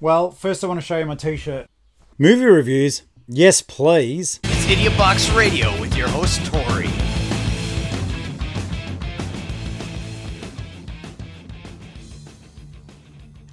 Well, first I want to show you my t-shirt. Movie reviews? Yes, please. It's Idiot Box Radio with your host, Tori.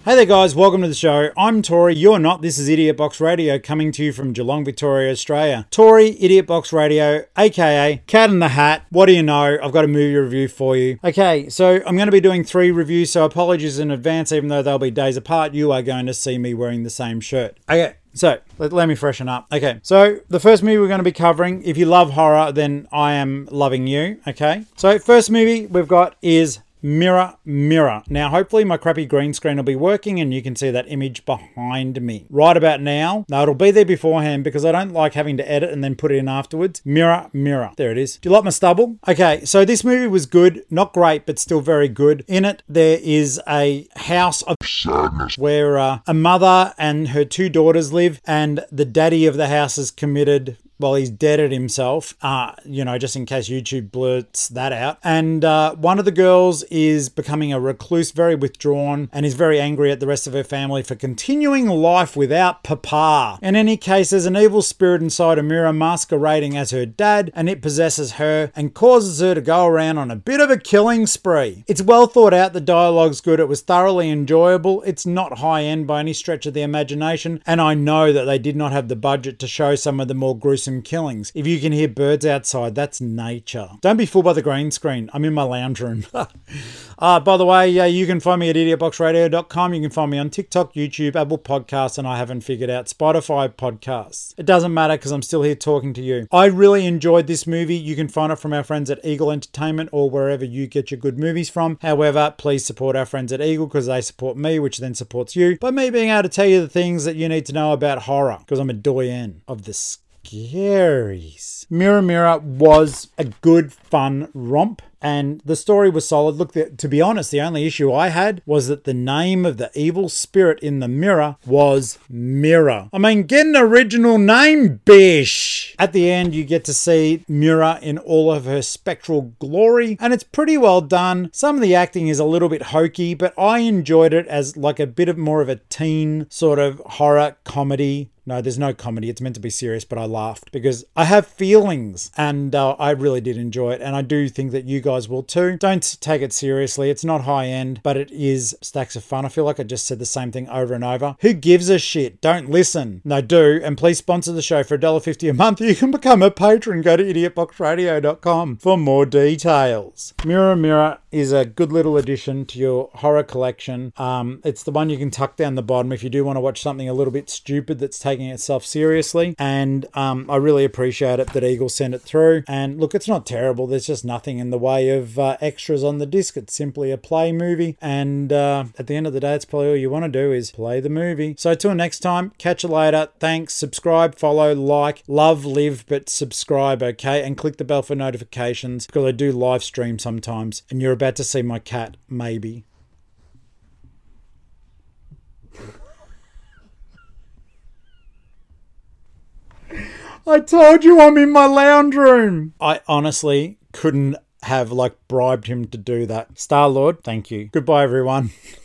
Hey there, guys. Welcome to the show. I'm Tori. You're not. This is Idiot Box Radio coming to you from Geelong, Victoria, Australia. Tori, Idiot Box Radio, aka Cat in the Hat. What do you know? I've got a movie review for you. Okay, so I'm going to be doing three reviews, so apologies in advance, even though they'll be days apart. You are going to see me wearing the same shirt. Okay. So let, let, me freshen up. Okay, so the first movie we're going to be covering, if you love horror, then I am loving you. Okay, so first movie we've got is mirror, mirror. Now, hopefully, my crappy green screen will be working and you can see that image behind me. Right about now, now it'll be there beforehand because I don't like having to edit and then put it in afterwards. Mirror, mirror. There it is. Do you like my stubble? Okay, so this movie was good. Not great, but still very good. In it, there is a house of sadness where uh, a mother and her two daughters live, and the daddy of the house has committed well, he's deaded himself, uh, you know, just in case YouTube blurts that out. And uh, one of the girls is becoming a recluse, very withdrawn, and is very angry at the rest of her family for continuing life without papa. In any case, there's an evil spirit inside Amira masquerading as her dad, and it possesses her and causes her to go around on a bit of a killing spree. It's well thought out, the dialogue's good, it was thoroughly enjoyable. It's not high end by any stretch of the imagination, and I know that they did not have the budget to show some of the more gruesome gruesome killings. If you can hear birds outside, that's nature. Don't be fooled by the green screen. I'm in my lounge room. uh, by the way, uh, you can find me at idiotboxradio.com. You can find me on TikTok, YouTube, Apple Podcasts, and I haven't figured out Spotify podcasts. It doesn't matter because I'm still here talking to you. I really enjoyed this movie. You can find it from our friends at Eagle Entertainment or wherever you get your good movies from. However, please support our friends at Eagle because they support me, which then supports you by me being able to tell you the things that you need to know about horror because I'm a doyen of this Scaries. Mirror Mirror was a good, fun romp and the story was solid. Look, to be honest, the only issue I had was that the name of the evil spirit in the mirror was Mirror. I mean, get an original name, bish! At the end, you get to see Mirror in all of her spectral glory, and it's pretty well done. Some of the acting is a little bit hokey, but I enjoyed it as like a bit of more of a teen sort of horror comedy no, there's no comedy. It's meant to be serious, but I laughed because I have feelings and uh, I really did enjoy it. And I do think that you guys will too. Don't take it seriously. It's not high end, but it is stacks of fun. I feel like I just said the same thing over and over. Who gives a shit? Don't listen. No, do. And please sponsor the show for $1.50 a month. You can become a patron. Go to idiotboxradio.com for more details. Mirror Mirror is a good little addition to your horror collection. Um, it's the one you can tuck down the bottom if you do want to watch something a little bit stupid that's taking itself seriously. And um, I really appreciate it that Eagle sent it through. And look, it's not terrible. There's just nothing in the way of uh, extras on the disc. It's simply a play movie. And uh, at the end of the day, it's probably all you want to do is play the movie. So till next time, catch you later. Thanks. Subscribe, follow, like, love, live, but subscribe, okay? And click the bell for notifications because I do live stream sometimes. And you're about about to see my cat, maybe. I told you I'm in my lounge room. I honestly couldn't have like bribed him to do that. Star Lord, thank you. Goodbye, everyone.